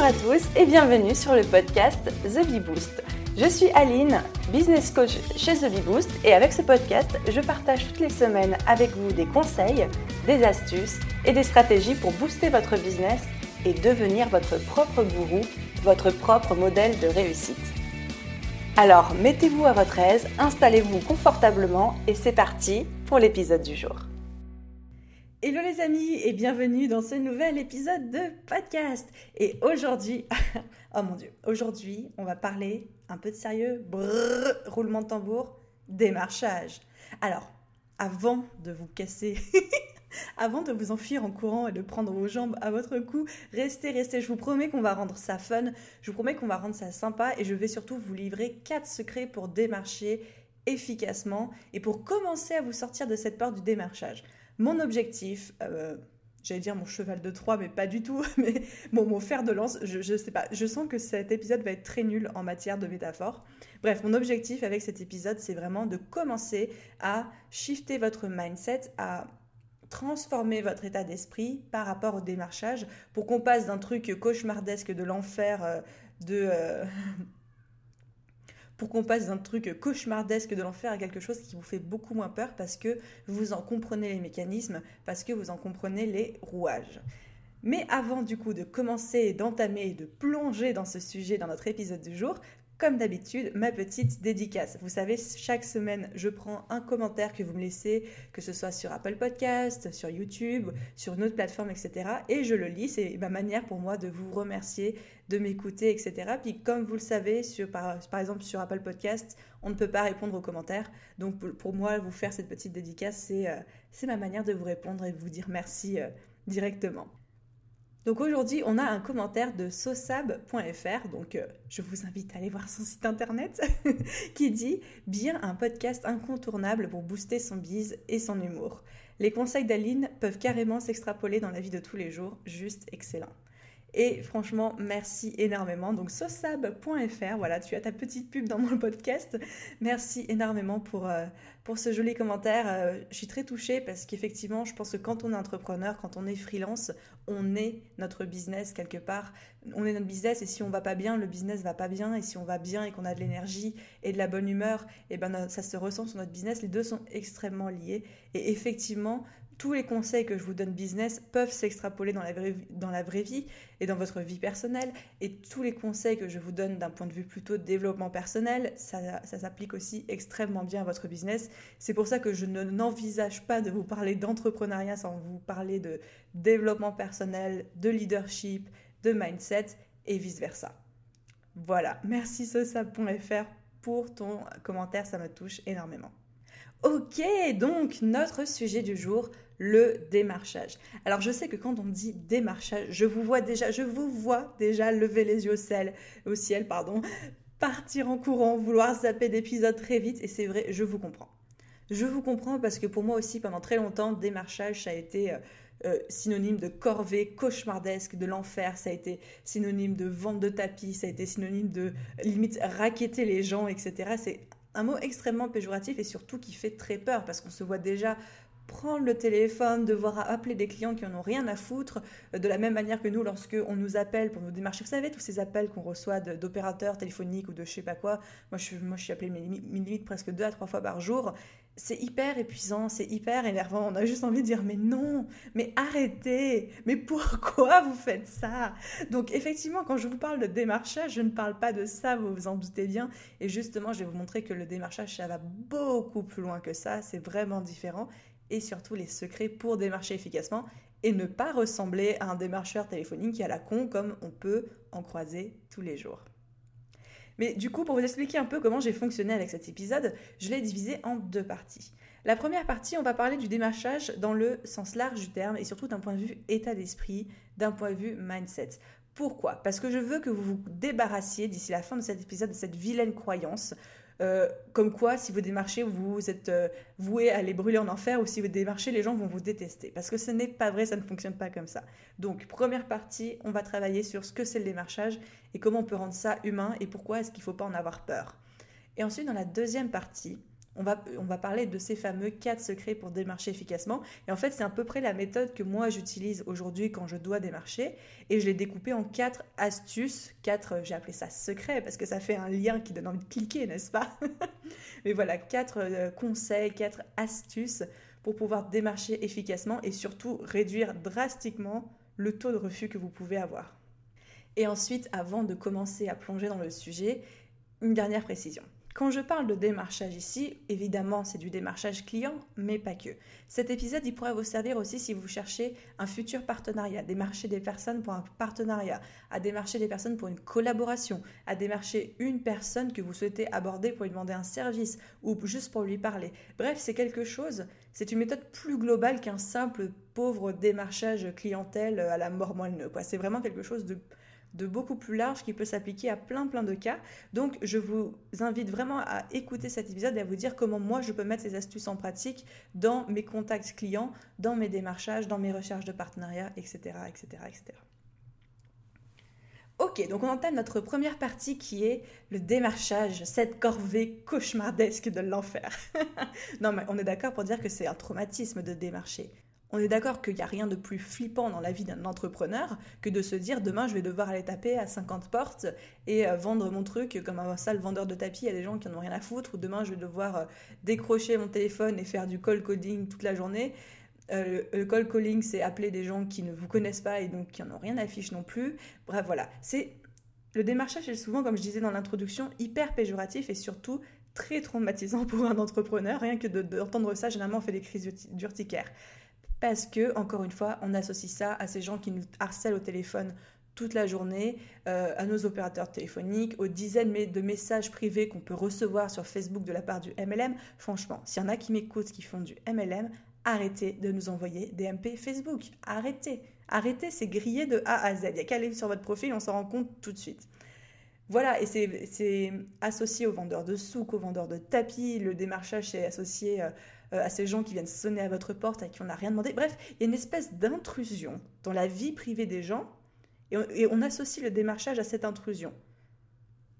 Bonjour à tous et bienvenue sur le podcast The Bee Boost. Je suis Aline, business coach chez The Bee Boost et avec ce podcast, je partage toutes les semaines avec vous des conseils, des astuces et des stratégies pour booster votre business et devenir votre propre gourou, votre propre modèle de réussite. Alors, mettez-vous à votre aise, installez-vous confortablement et c'est parti pour l'épisode du jour. Hello les amis et bienvenue dans ce nouvel épisode de podcast. Et aujourd'hui, oh mon dieu, aujourd'hui on va parler un peu de sérieux, brrr, roulement de tambour, démarchage. Alors, avant de vous casser, avant de vous enfuir en courant et de prendre vos jambes à votre cou, restez, restez. Je vous promets qu'on va rendre ça fun, je vous promets qu'on va rendre ça sympa et je vais surtout vous livrer 4 secrets pour démarcher efficacement et pour commencer à vous sortir de cette peur du démarchage. Mon objectif, euh, j'allais dire mon cheval de Troie, mais pas du tout, mais mon fer de lance, je, ne sais pas, je sens que cet épisode va être très nul en matière de métaphore. Bref, mon objectif avec cet épisode, c'est vraiment de commencer à shifter votre mindset, à transformer votre état d'esprit par rapport au démarchage pour qu'on passe d'un truc cauchemardesque de l'enfer euh, de... Euh, pour qu'on passe d'un truc cauchemardesque de l'enfer à quelque chose qui vous fait beaucoup moins peur parce que vous en comprenez les mécanismes, parce que vous en comprenez les rouages. Mais avant du coup de commencer, d'entamer et de plonger dans ce sujet dans notre épisode du jour, comme d'habitude, ma petite dédicace. Vous savez, chaque semaine, je prends un commentaire que vous me laissez, que ce soit sur Apple Podcast, sur YouTube, sur une autre plateforme, etc. Et je le lis. C'est ma manière pour moi de vous remercier, de m'écouter, etc. Puis comme vous le savez, sur, par, exemple sur Apple Podcast, on ne peut pas répondre aux commentaires. Donc pour moi, vous faire cette petite dédicace, c'est euh, ma manière de vous répondre et de vous dire merci euh, directement. Donc aujourd'hui, on a un commentaire de sosab.fr, donc euh, je vous invite à aller voir son site internet, qui dit Bien un podcast incontournable pour booster son bise et son humour. Les conseils d'Aline peuvent carrément s'extrapoler dans la vie de tous les jours, juste excellent. Et franchement, merci énormément. Donc, sosab.fr, voilà, tu as ta petite pub dans mon podcast. Merci énormément pour, euh, pour ce joli commentaire. Euh, je suis très touchée parce qu'effectivement, je pense que quand on est entrepreneur, quand on est freelance, on est notre business quelque part. On est notre business et si on va pas bien, le business va pas bien. Et si on va bien et qu'on a de l'énergie et de la bonne humeur, et eh ben ça se ressent sur notre business. Les deux sont extrêmement liés. Et effectivement, tous les conseils que je vous donne business peuvent s'extrapoler dans, la vraie, vie et dans votre vie personnelle. Et tous les conseils que je vous donne d'un point de vue plutôt développement personnel, ça, ça s'applique aussi extrêmement bien à votre business. C'est pour ça que je n'envisage pas de vous parler d'entrepreneuriat sans vous parler de développement personnel, de leadership, de mindset et vice-versa. Voilà, merci sosa.fr pour ton commentaire, ça me touche énormément. Ok, donc notre sujet du jour, le démarchage. Alors je sais que quand on dit démarchage, je vous vois déjà, je vous vois déjà lever les yeux au ciel, au ciel pardon, partir en courant, vouloir zapper d'épisodes très vite et c'est vrai, je vous comprends. Je vous comprends parce que pour moi aussi pendant très longtemps, démarchage ça a été euh, euh, synonyme de corvée cauchemardesque, de l'enfer, ça a été synonyme de vente de tapis, ça a été synonyme de limite raqueter les gens, etc. C'est un mot extrêmement péjoratif et surtout qui fait très peur parce qu'on se voit déjà prendre le téléphone, devoir appeler des clients qui en ont rien à foutre, euh, de la même manière que nous, lorsque on nous appelle pour nous démarcher, vous savez, tous ces appels qu'on reçoit d'opérateurs téléphoniques ou de je sais pas quoi, moi je, suis appelée limite presque deux à trois fois par jour, c'est hyper épuisant, c'est hyper énervant, on a juste envie de dire mais non, mais arrêtez, mais pourquoi vous faites ça? Donc effectivement, quand je vous parle de démarchage, je ne parle pas de ça, vous vous en doutez bien, et justement, je vais vous montrer que le démarchage, ça va beaucoup plus loin que ça, c'est vraiment différent, et surtout les secrets pour démarcher efficacement et ne pas ressembler à un démarcheur téléphonique qui a la con comme on peut en croiser tous les jours. Mais du coup, pour vous expliquer un peu comment j'ai fonctionné avec cet épisode, je l'ai divisé en deux parties. La première partie, on va parler du démarchage dans le sens large du terme et surtout d'un point de vue état d'esprit, d'un point de vue mindset. Pourquoi? Parce que je veux que vous vous débarrassiez d'ici la fin de cet épisode de cette vilaine croyance euh, comme quoi, si vous démarchez, vous êtes euh, voué à aller brûler en enfer, ou si vous démarchez, les gens vont vous détester. Parce que ce n'est pas vrai, ça ne fonctionne pas comme ça. Donc, première partie, on va travailler sur ce que c'est le démarchage et comment on peut rendre ça humain et pourquoi est-ce qu'il ne faut pas en avoir peur. Et ensuite, dans la deuxième partie, on va, on va parler de ces fameux quatre secrets pour démarcher efficacement. Et en fait, c'est à peu près la méthode que moi j'utilise aujourd'hui quand je dois démarcher. Et je l'ai découpé en quatre astuces, quatre, j'ai appelé ça secrets parce que ça fait un lien qui donne envie de cliquer, n'est-ce pas? Mais voilà, quatre euh, conseils, quatre astuces pour pouvoir démarcher efficacement et surtout réduire drastiquement le taux de refus que vous pouvez avoir. Et ensuite, avant de commencer à plonger dans le sujet, une dernière précision. Quand je parle de démarchage ici, évidemment c'est du démarchage client, mais pas que. Cet épisode, il pourrait vous servir aussi si vous cherchez un futur partenariat, démarcher des personnes pour un partenariat, à démarcher des personnes pour une collaboration, à démarcher une personne que vous souhaitez aborder pour lui demander un service ou juste pour lui parler. Bref, c'est quelque chose, c'est une méthode plus globale qu'un simple pauvre démarchage clientèle à la mort moelle C'est vraiment quelque chose de de beaucoup plus large qui peut s'appliquer à plein plein de cas. Donc je vous invite vraiment à écouter cet épisode et à vous dire comment moi je peux mettre ces astuces en pratique dans mes contacts clients, dans mes démarchages, dans mes recherches de partenariat, etc. etc., etc. Ok, donc on entame notre première partie qui est le démarchage, cette corvée cauchemardesque de l'enfer. non mais on est d'accord pour dire que c'est un traumatisme de démarcher. On est d'accord qu'il n'y a rien de plus flippant dans la vie d'un entrepreneur que de se dire demain je vais devoir aller taper à 50 portes et euh, vendre mon truc comme un sale vendeur de tapis à des gens qui n'en ont rien à foutre ou demain je vais devoir euh, décrocher mon téléphone et faire du call coding toute la journée. Euh, le call calling, c'est appeler des gens qui ne vous connaissent pas et donc qui n'en ont rien à fiche non plus. Bref, voilà. C'est le démarchage est souvent, comme je disais dans l'introduction, hyper péjoratif et surtout très traumatisant pour un entrepreneur. Rien que d'entendre ça, généralement, on fait des crises d'urticaire parce que, encore une fois, on associe ça à ces gens qui nous harcèlent au téléphone toute la journée, euh, à nos opérateurs téléphoniques, aux dizaines de messages privés qu'on peut recevoir sur Facebook de la part du MLM. Franchement, s'il y en a qui m'écoutent, qui font du MLM, arrêtez de nous envoyer des MP Facebook. Arrêtez. Arrêtez, c'est grillé de A à Z. Il n'y a qu'à aller sur votre profil, on s'en rend compte tout de suite. Voilà, et c'est associé aux vendeurs de souk, aux vendeurs de tapis. Le démarchage est associé euh, à ces gens qui viennent sonner à votre porte, à qui on n'a rien demandé. Bref, il y a une espèce d'intrusion dans la vie privée des gens, et on, associe le démarchage à cette intrusion.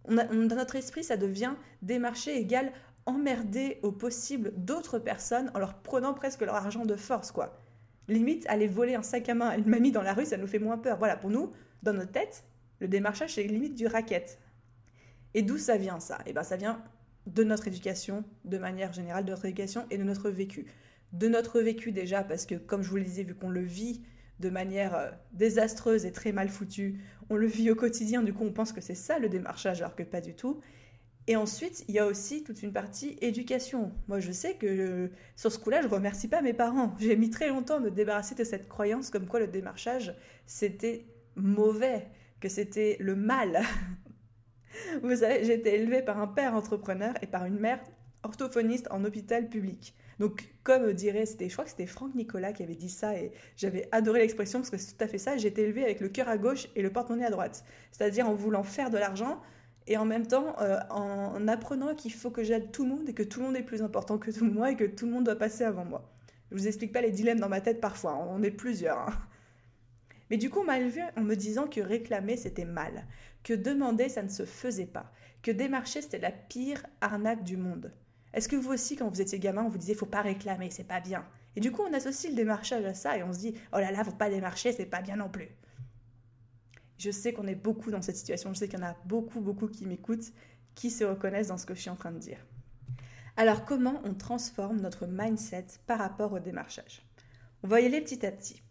dans notre esprit, ça devient démarcher égal emmerder au possible d'autres personnes en leur prenant presque leur argent de force, quoi. Limite, aller voler un sac à main à une mamie dans la rue, ça nous fait moins peur. Voilà, pour nous, dans notre tête, le démarchage, c'est limite du racket. Et d'où ça vient ça? Eh bien, ça vient de notre éducation, de manière générale, de notre éducation et de notre vécu. De notre vécu déjà, parce que comme je vous le disais, vu qu'on le vit de manière euh, désastreuse et très mal foutue, on le vit au quotidien, du coup on pense que c'est ça le démarchage, alors que pas du tout. Et ensuite, il y a aussi toute une partie éducation. Moi, je sais que euh, sur ce coup-là, je remercie pas mes parents. J'ai mis très longtemps à me débarrasser de cette croyance comme quoi le démarchage, c'était mauvais que c'était le mal. Vous savez, j'ai été élevée par un père entrepreneur et par une mère orthophoniste en hôpital public. Donc, comme dirait, c'était, je crois que c'était Franck Nicolas qui avait dit ça et j'avais adoré l'expression parce que c'est tout à fait ça. J'ai été élevée avec le cœur à gauche et le porte-monnaie à droite. C'est-à-dire en voulant faire de l'argent et en même temps euh, en apprenant qu'il faut que j'aide tout le monde et que tout le monde est plus important que tout moi et que tout le monde doit passer avant moi. Je vous explique pas les dilemmes dans ma tête parfois, on est plusieurs. Hein. Mais du coup, on m'a élevé en me disant que réclamer, c'était mal, que demander, ça ne se faisait pas, que démarcher, c'était la pire arnaque du monde. Est-ce que vous aussi, quand vous étiez gamin, on vous disait faut pas réclamer, c'est pas bien? Et du coup, on associe le démarchage à ça et on se dit oh là là, faut pas démarcher, c'est pas bien non plus. Je sais qu'on est beaucoup dans cette situation, je sais qu'il y en a beaucoup, beaucoup qui m'écoutent, qui se reconnaissent dans ce que je suis en train de dire. Alors, comment on transforme notre mindset par rapport au démarchage? On va y aller petit à petit.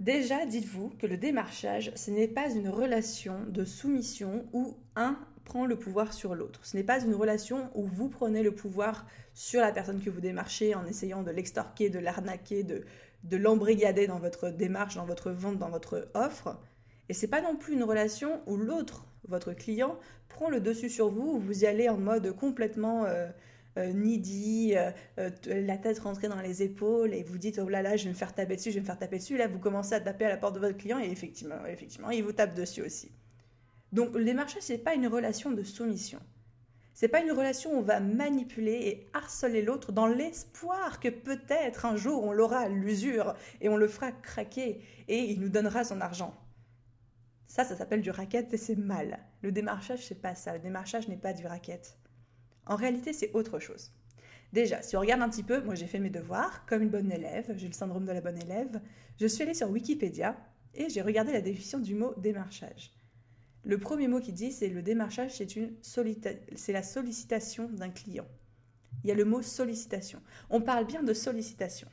Déjà, dites-vous que le démarchage, ce n'est pas une relation de soumission où un prend le pouvoir sur l'autre. Ce n'est pas une relation où vous prenez le pouvoir sur la personne que vous démarchez en essayant de l'extorquer, de l'arnaquer, de, de l'embrigader dans votre démarche, dans votre vente, dans votre offre. Et c'est pas non plus une relation où l'autre, votre client, prend le dessus sur vous, où vous y allez en mode complètement euh, euh, euh, euh, la tête rentrée dans les épaules et vous dites oh là là je vais me faire taper dessus, je vais me faire taper dessus. Là vous commencez à taper à la porte de votre client et effectivement, effectivement il vous tape dessus aussi. Donc le démarchage c'est pas une relation de soumission. C'est pas une relation où on va manipuler et harceler l'autre dans l'espoir que peut-être un jour on l'aura à l'usure et on le fera craquer et il nous donnera son argent. Ça, ça s'appelle du racket et c'est mal. Le démarchage, c'est pas ça. Le démarchage n'est pas du racket. En réalité, c'est autre chose. Déjà, si on regarde un petit peu, moi j'ai fait mes devoirs comme une bonne élève, j'ai le syndrome de la bonne élève. Je suis allée sur Wikipédia et j'ai regardé la définition du mot démarchage. Le premier mot qui dit, c'est le démarchage, c'est la sollicitation d'un client. Il y a le mot sollicitation. On parle bien de sollicitation.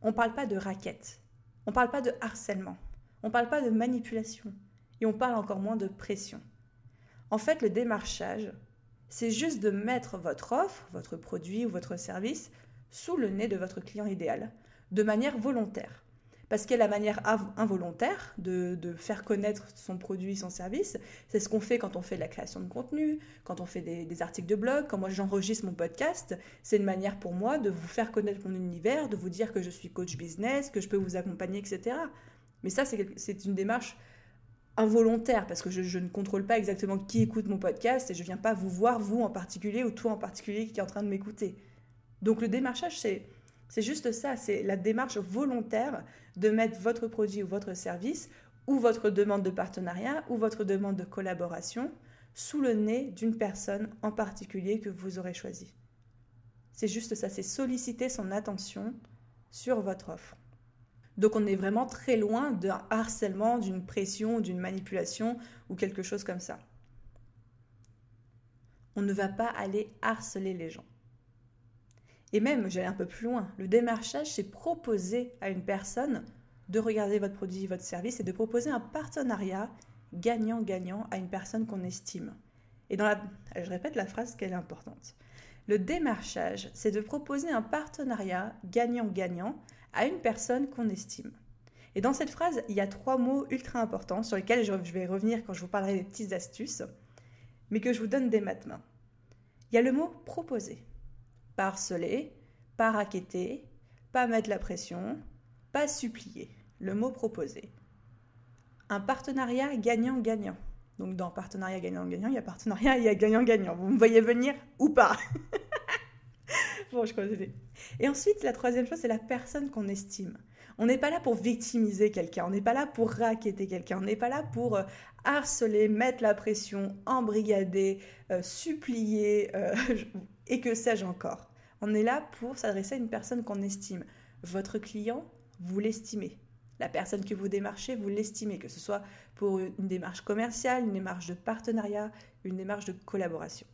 On ne parle pas de raquette. On ne parle pas de harcèlement. On ne parle pas de manipulation. Et on parle encore moins de pression. En fait, le démarchage, c'est juste de mettre votre offre, votre produit ou votre service sous le nez de votre client idéal, de manière volontaire. Parce a la manière involontaire de, faire connaître son produit, son service. C'est ce qu'on fait quand on fait de la création de contenu, quand on fait des, des articles de blog, quand moi j'enregistre mon podcast. C'est une manière pour moi de vous faire connaître mon univers, de vous dire que je suis coach business, que je peux vous accompagner, etc. Mais ça, c'est une démarche involontaire parce que je, ne contrôle pas exactement qui écoute mon podcast et je viens pas vous voir vous en particulier ou toi en particulier qui est en train de m'écouter. Donc le démarchage c'est c'est juste ça, c'est la démarche volontaire de mettre votre produit ou votre service ou votre demande de partenariat ou votre demande de collaboration sous le nez d'une personne en particulier que vous aurez choisi. C'est juste ça, c'est solliciter son attention sur votre offre. Donc on est vraiment très loin d'un harcèlement, d'une pression, d'une manipulation ou quelque chose comme ça. On ne va pas aller harceler les gens. Et même, j'allais un peu plus loin, le démarchage, c'est proposer à une personne de regarder votre produit, votre service et de proposer un partenariat gagnant-gagnant à une personne qu'on estime. Et dans la, je répète la phrase qu'elle est importante. Le démarchage, c'est de proposer un partenariat gagnant-gagnant à une personne qu'on estime. Et dans cette phrase, il y a trois mots ultra importants sur lesquels je vais revenir quand je vous parlerai des petites astuces, mais que je vous donne dès maintenant. Il y a le mot proposer. Pas harceler, pas raqueter, pas mettre la pression, pas supplier. Le mot proposer. Un partenariat gagnant-gagnant. Donc dans partenariat gagnant-gagnant, il y a partenariat il y a gagnant-gagnant. Vous me voyez venir ou pas? Bon, je. Et ensuite, la troisième chose, c'est la personne qu'on estime. On n'est pas là pour victimiser quelqu'un, on n'est pas là pour raqueter quelqu'un, on n'est pas là pour euh, harceler, mettre la pression, embrigader, euh, supplier, euh, et que sais-je encore. On est là pour s'adresser à une personne qu'on estime. Votre client, vous l'estimez. La personne que vous démarchez, vous l'estimez, que ce soit pour une démarche commerciale, une démarche de partenariat, une démarche de collaboration.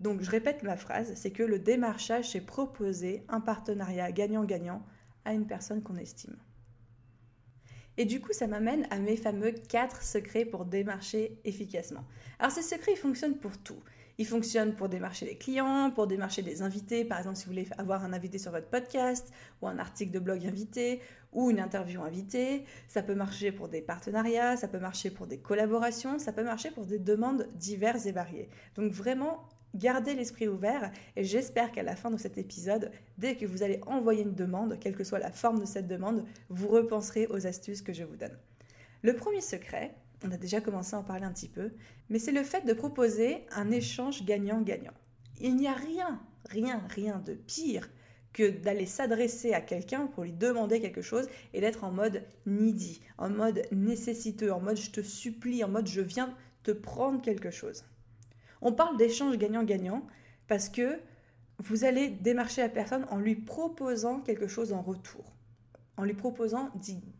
Donc je répète ma phrase, c'est que le démarchage, c'est proposer un partenariat gagnant-gagnant à une personne qu'on estime. Et du coup, ça m'amène à mes fameux 4 secrets pour démarcher efficacement. Alors ces secrets, ils fonctionnent pour tout. Ils fonctionnent pour démarcher des clients, pour démarcher des invités. Par exemple, si vous voulez avoir un invité sur votre podcast, ou un article de blog invité, ou une interview invitée. Ça peut marcher pour des partenariats, ça peut marcher pour des collaborations, ça peut marcher pour des demandes diverses et variées. Donc vraiment, Gardez l'esprit ouvert et j'espère qu'à la fin de cet épisode, dès que vous allez envoyer une demande, quelle que soit la forme de cette demande, vous repenserez aux astuces que je vous donne. Le premier secret, on a déjà commencé à en parler un petit peu, mais c'est le fait de proposer un échange gagnant-gagnant. Il n'y a rien, rien, rien de pire que d'aller s'adresser à quelqu'un pour lui demander quelque chose et d'être en mode needy, en mode nécessiteux, en mode je te supplie, en mode je viens te prendre quelque chose. On parle d'échange gagnant-gagnant parce que vous allez démarcher la personne en lui proposant quelque chose en retour, en lui proposant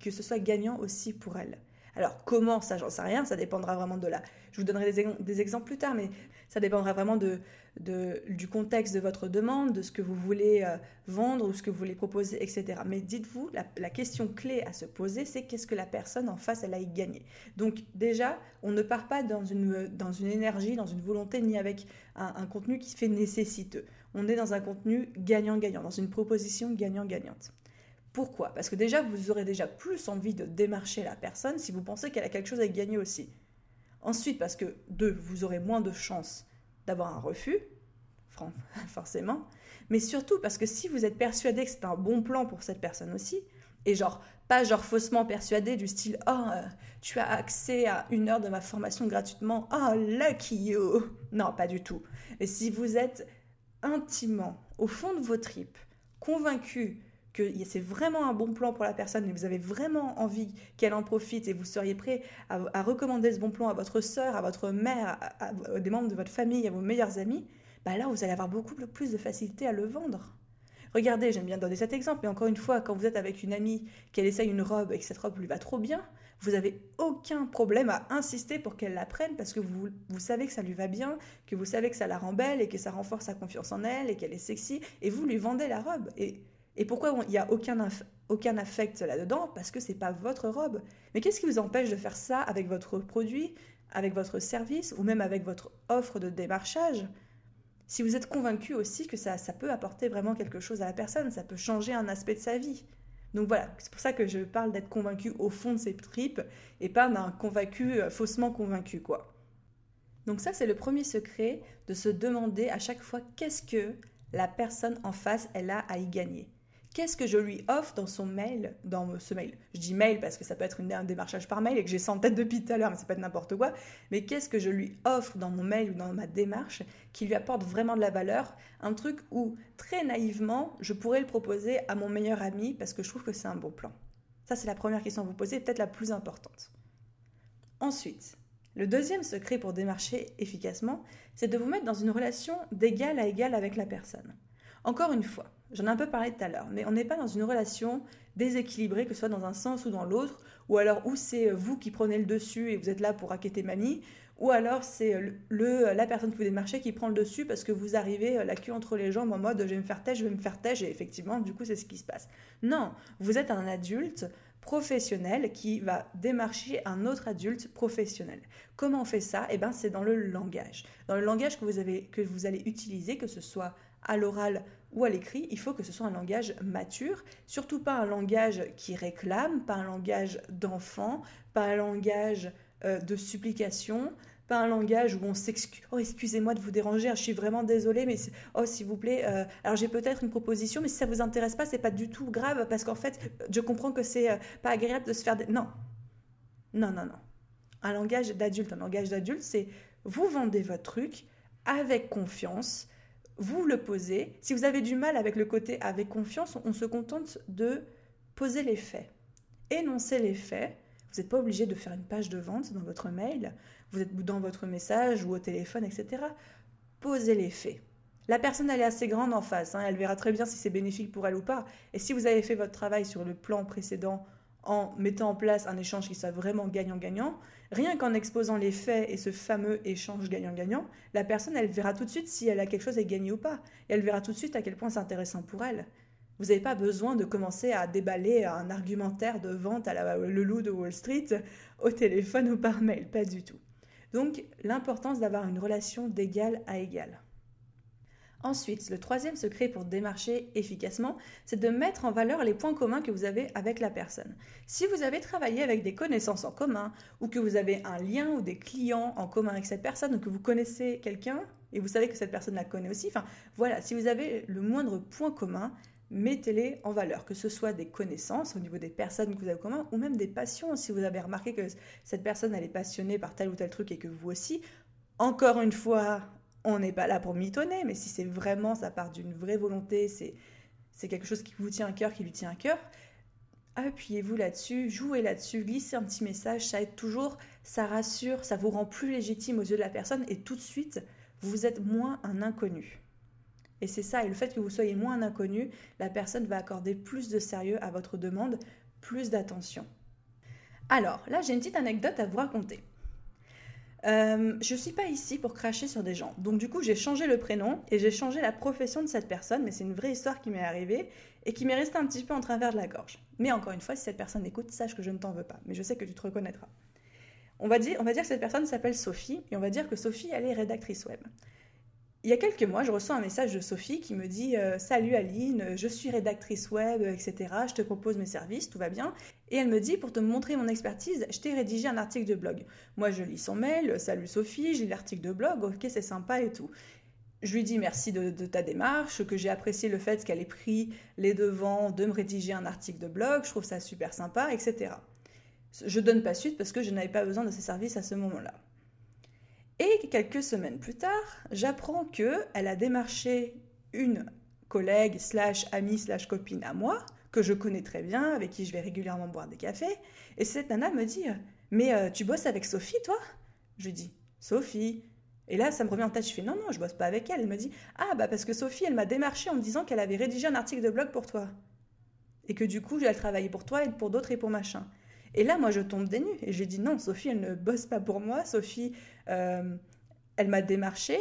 que ce soit gagnant aussi pour elle. Alors comment ça, j'en sais rien, ça dépendra vraiment de la... Je vous donnerai des, exemples plus tard, mais ça dépendra vraiment du contexte de votre demande, de ce que vous voulez euh, vendre ou ce que vous voulez proposer, etc. Mais dites-vous, la, question clé à se poser, c'est qu'est-ce que la personne en face, elle a gagné. Donc déjà, on ne part pas dans une, dans une énergie, dans une volonté, ni avec un, un contenu qui fait nécessiteux. On est dans un contenu gagnant-gagnant, dans une proposition gagnant-gagnante. Pourquoi? Parce que déjà, vous aurez déjà plus envie de démarcher la personne si vous pensez qu'elle a quelque chose à gagner aussi. Ensuite, parce que, deux, vous aurez moins de chances d'avoir un refus, forcément, mais surtout parce que si vous êtes persuadé que c'est un bon plan pour cette personne aussi, et genre, pas genre faussement persuadé du style Oh, euh, tu as accès à une heure de ma formation gratuitement, oh, lucky you Non, pas du tout. Mais si vous êtes intimement, au fond de vos tripes, convaincu que c'est vraiment un bon plan pour la personne et vous avez vraiment envie qu'elle en profite et vous seriez prêt à, recommander ce bon plan à votre soeur, à votre mère, à, des membres de votre famille, à vos meilleurs amis, bah là, vous allez avoir beaucoup plus de facilité à le vendre. Regardez, j'aime bien donner cet exemple, mais encore une fois, quand vous êtes avec une amie, qu'elle essaye une robe et que cette robe lui va trop bien, vous n'avez aucun problème à insister pour qu'elle la prenne parce que vous, vous savez que ça lui va bien, que vous savez que ça la rend belle et que ça renforce sa confiance en elle et qu'elle est sexy, et vous lui vendez la robe. Et, et pourquoi il n'y a aucun, aucun affect là-dedans? Parce que c'est pas votre robe. Mais qu'est-ce qui vous empêche de faire ça avec votre produit, avec votre service ou même avec votre offre de démarchage? Si vous êtes convaincu aussi que ça, ça peut apporter vraiment quelque chose à la personne, ça peut changer un aspect de sa vie. Donc voilà, c'est pour ça que je parle d'être convaincu au fond de ses tripes et pas d'un convaincu euh, faussement convaincu quoi. Donc ça c'est le premier secret de se demander à chaque fois qu'est-ce que la personne en face elle a à y gagner. Qu'est-ce que je lui offre dans son mail, dans ce mail? Je dis mail parce que ça peut être un démarchage par mail et que j'ai ça en tête depuis tout à l'heure, mais ça peut être n'importe quoi. Mais qu'est-ce que je lui offre dans mon mail ou dans ma démarche qui lui apporte vraiment de la valeur? Un truc où, très naïvement, je pourrais le proposer à mon meilleur ami parce que je trouve que c'est un bon plan. Ça, c'est la première question à vous poser, peut-être la plus importante. Ensuite, le deuxième secret pour démarcher efficacement, c'est de vous mettre dans une relation d'égal à égal avec la personne. Encore une fois, j'en ai un peu parlé tout à l'heure, mais on n'est pas dans une relation déséquilibrée, que ce soit dans un sens ou dans l'autre, ou alors où c'est vous qui prenez le dessus et vous êtes là pour raqueter mamie, ou alors c'est le, la personne que vous démarchez qui prend le dessus parce que vous arrivez euh, la queue entre les jambes en mode je vais me faire têche, je vais me faire têche, et effectivement, du coup, c'est ce qui se passe. Non, vous êtes un adulte professionnel qui va démarcher un autre adulte professionnel. Comment on fait ça? Eh bien, c'est dans le langage. Dans le langage que vous, avez, que vous allez utiliser, que ce soit à l'oral ou à l'écrit, il faut que ce soit un langage mature, surtout pas un langage qui réclame, pas un langage d'enfant, pas un langage euh, de supplication, pas un langage où on s'excuse. Oh, excusez-moi de vous déranger, hein, je suis vraiment désolée, mais oh, s'il vous plaît, euh, alors j'ai peut-être une proposition, mais si ça vous intéresse pas, c'est pas du tout grave parce qu'en fait, je comprends que c'est euh, pas agréable de se faire. Non, non, non, non. Un langage d'adulte, un langage d'adulte, c'est vous vendez votre truc avec confiance, vous le posez. Si vous avez du mal avec le côté avec confiance, on se contente de poser les faits. Énoncer les faits. Vous n'êtes pas obligé de faire une page de vente dans votre mail, vous êtes dans votre message ou au téléphone, etc. Posez les faits. La personne, elle est assez grande en face, hein. elle verra très bien si c'est bénéfique pour elle ou pas. Et si vous avez fait votre travail sur le plan précédent en mettant en place un échange qui soit vraiment gagnant-gagnant, rien qu'en exposant les faits et ce fameux échange gagnant-gagnant, la personne, elle verra tout de suite si elle a quelque chose à gagner ou pas. Et elle verra tout de suite à quel point c'est intéressant pour elle. Vous n'avez pas besoin de commencer à déballer un argumentaire de vente à la, le loup de Wall Street au téléphone ou par mail, pas du tout. Donc l'importance d'avoir une relation d'égal à égal. Ensuite, le troisième secret pour démarcher efficacement, c'est de mettre en valeur les points communs que vous avez avec la personne. Si vous avez travaillé avec des connaissances en commun, ou que vous avez un lien ou des clients en commun avec cette personne, ou que vous connaissez quelqu'un, et vous savez que cette personne la connaît aussi, enfin voilà, si vous avez le moindre point commun, mettez-les en valeur, que ce soit des connaissances au niveau des personnes que vous avez en commun, ou même des passions, si vous avez remarqué que cette personne est passionnée par tel ou tel truc et que vous aussi, encore une fois, on n'est pas là pour mitonner, mais si c'est vraiment, ça part d'une vraie volonté, c'est, c'est quelque chose qui vous tient à cœur, qui lui tient à cœur, appuyez-vous là-dessus, jouez là-dessus, glissez un petit message, ça aide toujours, ça rassure, ça vous rend plus légitime aux yeux de la personne et tout de suite, vous êtes moins un inconnu. Et c'est ça, et le fait que vous soyez moins un inconnu, la personne va accorder plus de sérieux à votre demande, plus d'attention. Alors, là, j'ai une petite anecdote à vous raconter. Euh, je ne suis pas ici pour cracher sur des gens. Donc du coup, j'ai changé le prénom et j'ai changé la profession de cette personne, mais c'est une vraie histoire qui m'est arrivée et qui m'est restée un petit peu en travers de la gorge. Mais encore une fois, si cette personne écoute, sache que je ne t'en veux pas, mais je sais que tu te reconnaîtras. On va dire, on va dire que cette personne s'appelle Sophie et on va dire que Sophie, elle est rédactrice web. Il y a quelques mois, je reçois un message de Sophie qui me dit euh, Salut Aline, je suis rédactrice web, etc. Je te propose mes services, tout va bien. Et elle me dit Pour te montrer mon expertise, je t'ai rédigé un article de blog. Moi, je lis son mail Salut Sophie, j'ai l'article de blog, ok, c'est sympa et tout. Je lui dis merci de, ta démarche, que j'ai apprécié le fait qu'elle ait pris les devants de me rédiger un article de blog, je trouve ça super sympa, etc. Je donne pas suite parce que je n'avais pas besoin de ses services à ce moment-là. Et quelques semaines plus tard, j'apprends que elle a démarché une collègue slash amie slash copine à moi que je connais très bien, avec qui je vais régulièrement boire des cafés. Et cette nana me dit Mais euh, tu bosses avec Sophie, toi? Je lui dis Sophie Et là, ça me revient en tête, je fais non, non, je bosse pas avec elle. Elle me dit ah bah parce que Sophie, elle m'a démarché en me disant qu'elle avait rédigé un article de blog pour toi. Et que du coup, j'allais travailler pour toi et pour d'autres et pour machin. Et là, moi, je tombe des nues. Et j'ai dit non, Sophie, elle ne bosse pas pour moi. Sophie, euh, elle m'a démarché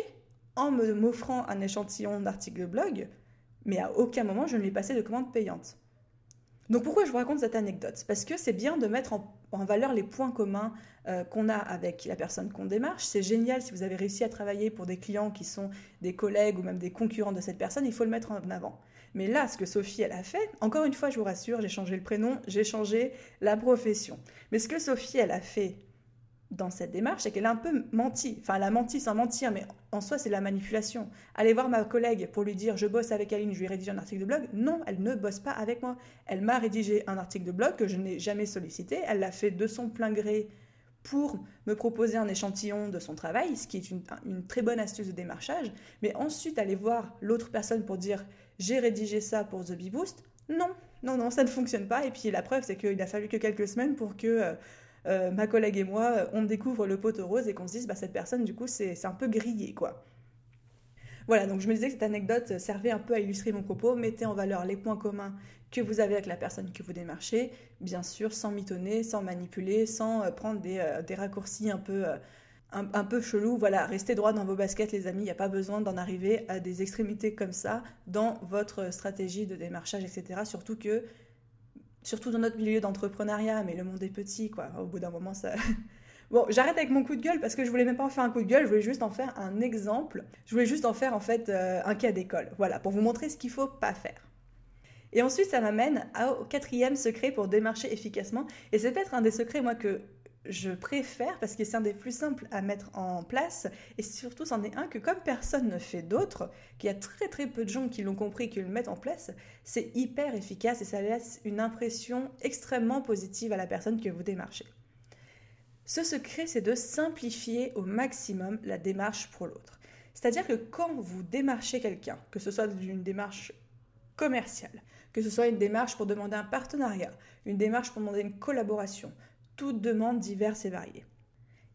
en m'offrant un échantillon d'article de blog, mais à aucun moment je ne lui ai passé de commande payante. Donc pourquoi je vous raconte cette anecdote? Parce que c'est bien de mettre en, valeur les points communs euh, qu'on a avec la personne qu'on démarche. C'est génial si vous avez réussi à travailler pour des clients qui sont des collègues ou même des concurrents de cette personne, il faut le mettre en avant. Mais là, ce que Sophie, elle a fait, encore une fois, je vous rassure, j'ai changé le prénom, j'ai changé la profession. Mais ce que Sophie, elle a fait dans cette démarche, c'est qu'elle a un peu menti. Enfin, elle a menti sans mentir, mais en soi, c'est la manipulation. Aller voir ma collègue pour lui dire je bosse avec Aline, je lui rédige un article de blog. Non, elle ne bosse pas avec moi. Elle m'a rédigé un article de blog que je n'ai jamais sollicité. Elle l'a fait de son plein gré pour me proposer un échantillon de son travail, ce qui est une, très bonne astuce de démarchage. Mais ensuite, aller voir l'autre personne pour dire j'ai rédigé ça pour The Bee Boost. Non, non, non, ça ne fonctionne pas. Et puis la preuve, c'est qu'il a fallu que quelques semaines pour que euh, euh, ma collègue et moi, on découvre le pot rose et qu'on se dise, bah, cette personne, du coup, c'est un peu grillé, quoi. Voilà, donc je me disais que cette anecdote servait un peu à illustrer mon propos. Mettez en valeur les points communs que vous avez avec la personne que vous démarchez, bien sûr, sans mitonner, sans manipuler, sans euh, prendre des, euh, raccourcis un peu, un, peu chelous. Voilà, restez droit dans vos baskets, les amis. Il n'y a pas besoin d'en arriver à des extrémités comme ça dans votre stratégie de démarchage, etc. Surtout que surtout dans notre milieu d'entrepreneuriat, mais le monde est petit, quoi. Au bout d'un moment, ça. Bon, j'arrête avec mon coup de gueule parce que je voulais même pas en faire un coup de gueule, je voulais juste en faire un exemple. Je voulais juste en faire en fait euh, un cas d'école. Voilà, pour vous montrer ce qu'il faut pas faire. Et ensuite, ça m'amène au quatrième secret pour démarcher efficacement. Et c'est peut-être un des secrets, moi, que je préfère parce que c'est un des plus simples à mettre en place et surtout c'en est un que comme personne ne fait d'autre, qu'il y a très très peu de gens qui l'ont compris, qui le mettent en place, c'est hyper efficace et ça laisse une impression extrêmement positive à la personne que vous démarchez. Ce secret, c'est de simplifier au maximum la démarche pour l'autre. C'est-à-dire que quand vous démarchez quelqu'un, que ce soit d'une démarche commerciale, que ce soit une démarche pour demander un partenariat, une démarche pour demander une collaboration, toutes demandes diverses et variées.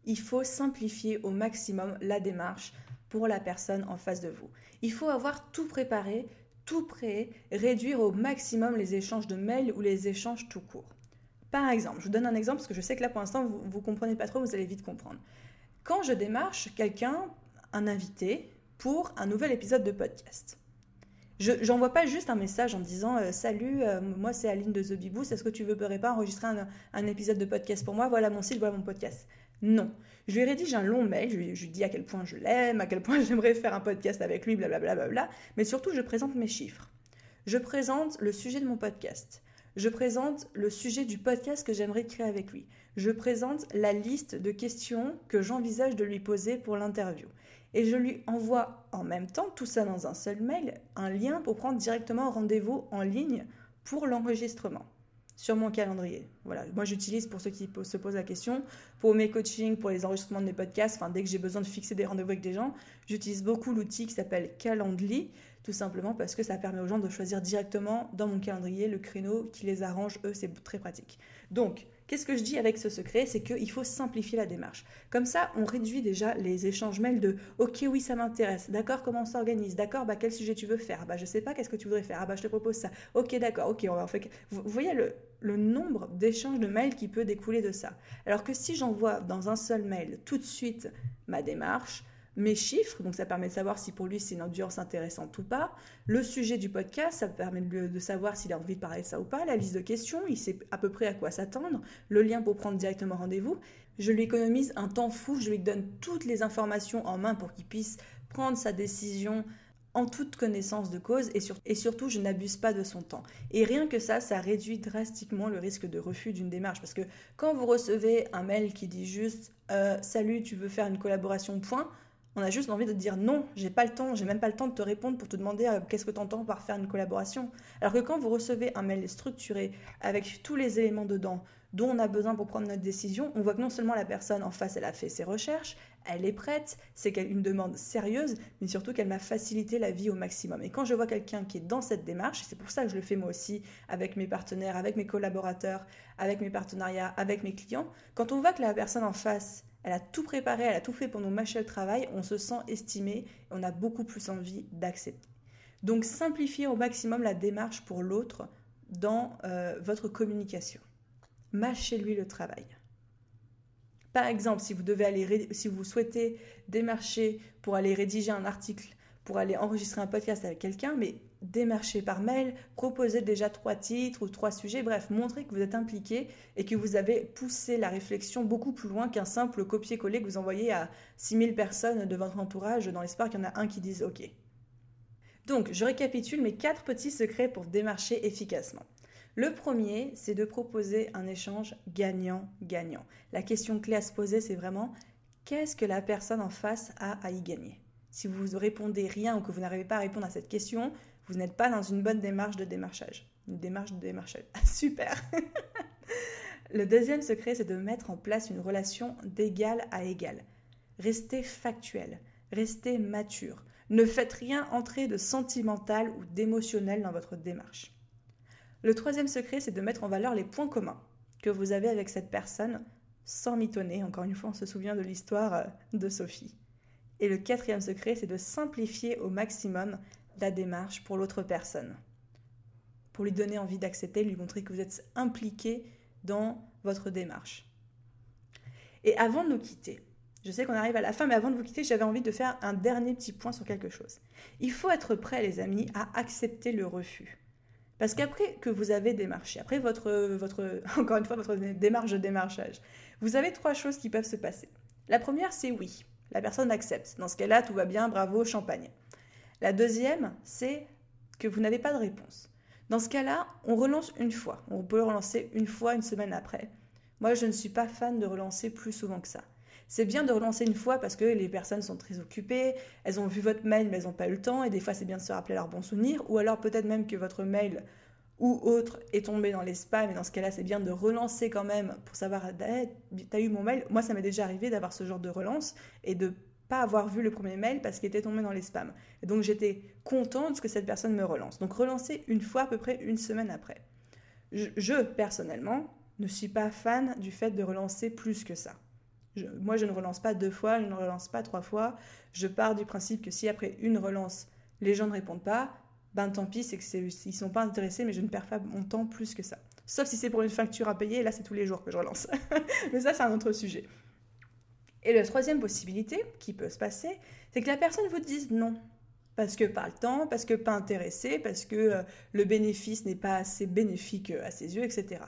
Il faut simplifier au maximum la démarche pour la personne en face de vous. Il faut avoir tout préparé, tout prêt, réduire au maximum les échanges de mails ou les échanges tout court. Par exemple, je vous donne un exemple parce que je sais que là pour l'instant vous ne comprenez pas trop, vous allez vite comprendre. Quand je démarche quelqu'un, un invité, pour un nouvel épisode de podcast, je n'envoie pas juste un message en disant euh, Salut, euh, moi c'est Aline de The Beboost, est-ce que tu veux pas enregistrer un, épisode de podcast pour moi? Voilà mon site, voilà mon podcast. Non. Je lui rédige un long mail, je lui, dis à quel point je l'aime, à quel point j'aimerais faire un podcast avec lui, blablabla, bla, bla, bla, mais surtout je présente mes chiffres. Je présente le sujet de mon podcast. Je présente le sujet du podcast que j'aimerais créer avec lui. Je présente la liste de questions que j'envisage de lui poser pour l'interview et je lui envoie en même temps, tout ça dans un seul mail, un lien pour prendre directement rendez-vous en ligne pour l'enregistrement sur mon calendrier. Voilà, moi j'utilise pour ceux qui se posent la question, pour mes coachings, pour les enregistrements de mes podcasts, enfin dès que j'ai besoin de fixer des rendez-vous avec des gens, j'utilise beaucoup l'outil qui s'appelle Calendly, tout simplement parce que ça permet aux gens de choisir directement dans mon calendrier le créneau qui les arrange, eux c'est très pratique. Donc, Qu'est-ce que je dis avec ce secret? C'est qu'il faut simplifier la démarche. Comme ça, on réduit déjà les échanges mails de OK, oui, ça m'intéresse. D'accord, comment on s'organise? D'accord, bah, quel sujet tu veux faire? Bah, je sais pas, qu'est-ce que tu voudrais faire? Ah, bah, je te propose ça. OK, d'accord, OK, on va en fait. Vous voyez le nombre d'échanges de mails qui peut découler de ça. Alors que si j'envoie dans un seul mail tout de suite ma démarche, mes chiffres, donc ça permet de savoir si pour lui c'est une audience intéressante ou pas. Le sujet du podcast, ça permet de, savoir s'il a envie de parler de ça ou pas. La liste de questions, il sait à peu près à quoi s'attendre. Le lien pour prendre directement rendez-vous. Je lui économise un temps fou, je lui donne toutes les informations en main pour qu'il puisse prendre sa décision en toute connaissance de cause et, surtout je n'abuse pas de son temps. Et rien que ça, ça réduit drastiquement le risque de refus d'une démarche parce que quand vous recevez un mail qui dit juste euh, salut, tu veux faire une collaboration, point, on a juste envie de dire non, j'ai pas le temps, j'ai même pas le temps de te répondre pour te demander euh, qu'est-ce que tu entends par faire une collaboration. Alors que quand vous recevez un mail structuré avec tous les éléments dedans, dont on a besoin pour prendre notre décision, on voit que non seulement la personne en face, elle a fait ses recherches, elle est prête, c'est une demande sérieuse, mais surtout qu'elle m'a facilité la vie au maximum. Et quand je vois quelqu'un qui est dans cette démarche, c'est pour ça que je le fais moi aussi avec mes partenaires, avec mes collaborateurs, avec mes partenariats, avec mes clients, quand on voit que la personne en face, elle a tout préparé, elle a tout fait pour nous mâcher le travail, on se sent estimé on a beaucoup plus envie d'accepter. Donc simplifiez au maximum la démarche pour l'autre dans euh, votre communication. Mâchez-lui le travail. Par exemple, si vous, devez aller, si vous souhaitez démarcher pour aller rédiger un article, pour aller enregistrer un podcast avec quelqu'un, mais démarchez par mail, proposez déjà trois titres ou trois sujets, bref, montrez que vous êtes impliqué et que vous avez poussé la réflexion beaucoup plus loin qu'un simple copier-coller que vous envoyez à 6000 personnes de votre entourage dans l'espoir qu'il y en a un qui dise OK. Donc, je récapitule mes quatre petits secrets pour démarcher efficacement. Le premier, c'est de proposer un échange gagnant-gagnant. La question clé à se poser, c'est vraiment qu'est-ce que la personne en face a à y gagner? Si vous répondez rien ou que vous n'arrivez pas à répondre à cette question, vous n'êtes pas dans une bonne démarche de démarchage. Une démarche de démarchage. Super Le deuxième secret, c'est de mettre en place une relation d'égal à égal. Restez factuel, restez mature. Ne faites rien entrer de sentimental ou d'émotionnel dans votre démarche. Le troisième secret, c'est de mettre en valeur les points communs que vous avez avec cette personne sans mitonner. Encore une fois, on se souvient de l'histoire euh, de Sophie. Et le quatrième secret, c'est de simplifier au maximum la démarche pour l'autre personne. Pour lui donner envie d'accepter, lui montrer que vous êtes impliqué dans votre démarche. Et avant de nous quitter, je sais qu'on arrive à la fin, mais avant de vous quitter, j'avais envie de faire un dernier petit point sur quelque chose. Il faut être prêt, les amis, à accepter le refus. Parce qu'après que vous avez démarché, après votre, votre, encore une fois, votre démarche de démarchage, vous avez trois choses qui peuvent se passer. La première, c'est oui. La personne accepte. Dans ce cas-là, tout va bien, bravo, champagne. La deuxième, c'est que vous n'avez pas de réponse. Dans ce cas-là, on relance une fois. On peut relancer une fois, une semaine après. Moi, je ne suis pas fan de relancer plus souvent que ça. C'est bien de relancer une fois parce que les personnes sont très occupées, elles ont vu votre mail mais elles n'ont pas eu le temps et des fois c'est bien de se rappeler leurs bons souvenirs ou alors peut-être même que votre mail ou autre est tombé dans les spams et dans ce cas-là c'est bien de relancer quand même pour savoir eh, t'as eu mon mail. Moi ça m'est déjà arrivé d'avoir ce genre de relance et de pas avoir vu le premier mail parce qu'il était tombé dans les spams. Donc j'étais contente que cette personne me relance. Donc relancer une fois à peu près une semaine après. je personnellement ne suis pas fan du fait de relancer plus que ça moi, je ne relance pas deux fois, je ne relance pas trois fois. Je pars du principe que si après une relance, les gens ne répondent pas, ben tant pis, c'est qu'ils ne sont pas intéressés, mais je ne perds pas mon temps plus que ça. Sauf si c'est pour une facture à payer, là c'est tous les jours que je relance. mais ça, c'est un autre sujet. Et la troisième possibilité qui peut se passer, c'est que la personne vous dise non. Parce que pas le temps, parce que pas intéressé, parce que euh, le bénéfice n'est pas assez bénéfique euh, à ses yeux, etc.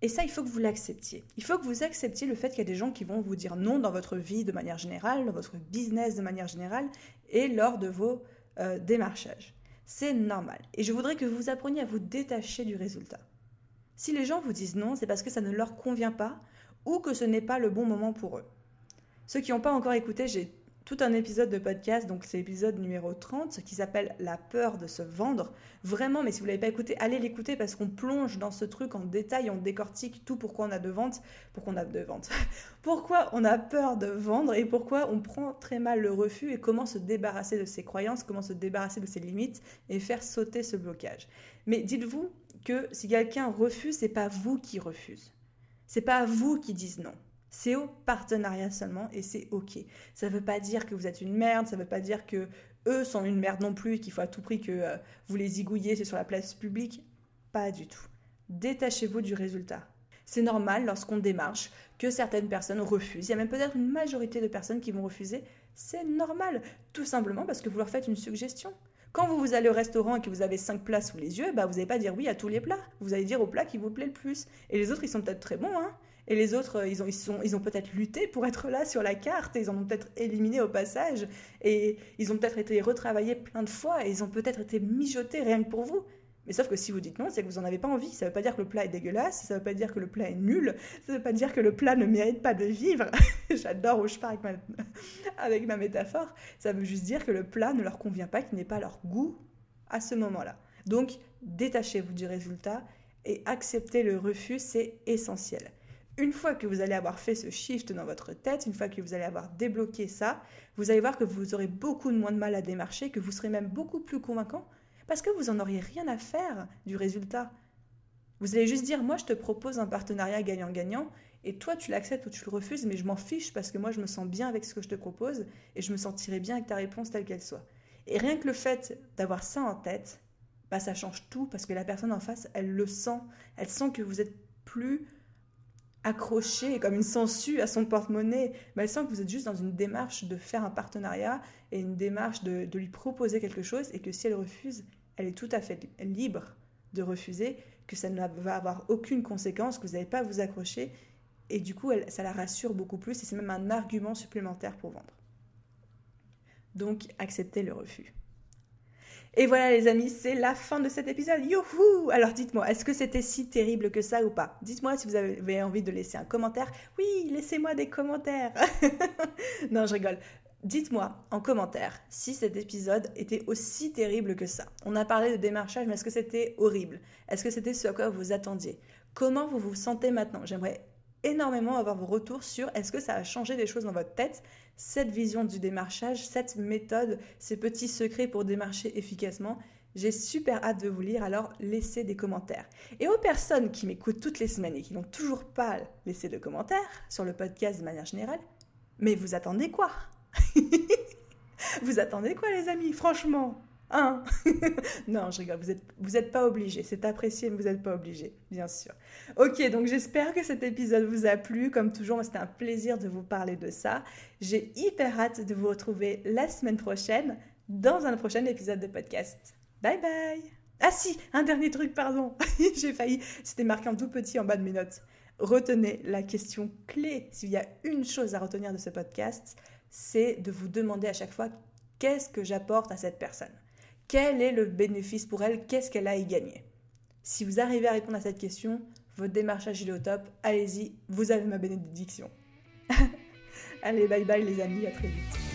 Et ça, il faut que vous l'acceptiez. Il faut que vous acceptiez le fait qu'il y a des gens qui vont vous dire non dans votre vie de manière générale, dans votre business de manière générale et lors de vos euh, démarchages. C'est normal. Et je voudrais que vous appreniez à vous détacher du résultat. Si les gens vous disent non, c'est parce que ça ne leur convient pas ou que ce n'est pas le bon moment pour eux. Ceux qui n'ont pas encore écouté, j'ai tout un épisode de podcast, donc c'est l'épisode numéro 30, qui s'appelle La peur de se vendre. Vraiment, mais si vous ne l'avez pas écouté, allez l'écouter parce qu'on plonge dans ce truc en détail, on décortique tout pourquoi on a de vente, pourquoi on a de vente, pourquoi on a peur de vendre et pourquoi on prend très mal le refus et comment se débarrasser de ses croyances, comment se débarrasser de ses limites et faire sauter ce blocage. Mais dites-vous que si quelqu'un refuse, c'est pas vous qui refuse. C'est pas vous qui dites non. C'est au partenariat seulement et c'est ok. Ça veut pas dire que vous êtes une merde, ça veut pas dire que eux sont une merde non plus, qu'il faut à tout prix que euh, vous les zigouillez, c'est sur la place publique. Pas du tout. Détachez-vous du résultat. C'est normal lorsqu'on démarche que certaines personnes refusent. Il y a même peut-être une majorité de personnes qui vont refuser. C'est normal, tout simplement parce que vous leur faites une suggestion. Quand vous, allez au restaurant et que vous avez cinq plats sous les yeux, bah vous n'allez pas dire oui à tous les plats. Vous allez dire au plat qui vous plaît le plus. Et les autres, ils sont peut-être très bons, hein, et les autres, euh, ils ont, ils ils ont peut-être lutté pour être là sur la carte, ils en ont peut-être éliminé au passage, et ils ont peut-être été retravaillés plein de fois, et ils ont peut-être été mijotés rien que pour vous. Mais sauf que si vous dites non, c'est que vous n'en avez pas envie. Ça ne veut pas dire que le plat est dégueulasse, ça ne veut pas dire que le plat est nul, ça ne veut pas dire que le plat ne mérite pas de vivre. J'adore où je pars avec ma, avec ma métaphore. Ça veut juste dire que le plat ne leur convient pas, qu'il n'est pas leur goût à ce moment-là. Donc, détachez-vous du résultat et accepter le refus, c'est essentiel. Une fois que vous allez avoir fait ce shift dans votre tête, une fois que vous allez avoir débloqué ça, vous allez voir que vous aurez beaucoup moins de mal à démarcher, que vous serez même beaucoup plus convaincant, parce que vous n'en auriez rien à faire du résultat. Vous allez juste dire, moi je te propose un partenariat gagnant-gagnant, et toi tu l'acceptes ou tu le refuses, mais je m'en fiche parce que moi je me sens bien avec ce que je te propose, et je me sentirai bien avec ta réponse telle qu'elle soit. Et rien que le fait d'avoir ça en tête, bah ça change tout, parce que la personne en face, elle le sent, elle sent que vous êtes plus accroché comme une sangsue à son porte-monnaie, mais elle sent que vous êtes juste dans une démarche de faire un partenariat et une démarche de, de lui proposer quelque chose, et que si elle refuse, elle est tout à fait libre de refuser, que ça ne va avoir aucune conséquence, que vous n'allez pas vous accrocher, et du coup, ça la rassure beaucoup plus, et c'est même un argument supplémentaire pour vendre. Donc, acceptez le refus. Et voilà les amis, c'est la fin de cet épisode. Youhou Alors dites-moi, est-ce que c'était si terrible que ça ou pas? Dites-moi si vous avez envie de laisser un commentaire. Oui, laissez-moi des commentaires. non, je rigole. Dites-moi en commentaire si cet épisode était aussi terrible que ça. On a parlé de démarchage, mais est-ce que c'était horrible? Est-ce que c'était ce à quoi vous attendiez? Comment vous vous sentez maintenant? J'aimerais énormément avoir vos retours sur est-ce que ça a changé des choses dans votre tête, cette vision du démarchage, cette méthode, ces petits secrets pour démarcher efficacement. J'ai super hâte de vous lire, alors laissez des commentaires. Et aux personnes qui m'écoutent toutes les semaines et qui n'ont toujours pas laissé de commentaires sur le podcast de manière générale, mais vous attendez quoi? vous attendez quoi, les amis Franchement Hein? Non, je rigole, vous n'êtes vous êtes pas obligés. C'est apprécié, mais vous n'êtes pas obligés, bien sûr. Ok, donc j'espère que cet épisode vous a plu. Comme toujours, c'était un plaisir de vous parler de ça. J'ai hyper hâte de vous retrouver la semaine prochaine dans un prochain épisode de podcast. Bye bye Ah si, un dernier truc, pardon. J'ai failli. C'était marqué en tout petit en bas de mes notes. Retenez la question clé. S'il y a une chose à retenir de ce podcast, c'est de vous demander à chaque fois qu'est-ce que j'apporte à cette personne? Quel est le bénéfice pour elle? Qu'est-ce qu'elle a à y gagner? Si vous arrivez à répondre à cette question, votre démarchage est au top. Allez-y, vous avez ma bénédiction. Allez, bye bye les amis, à très vite.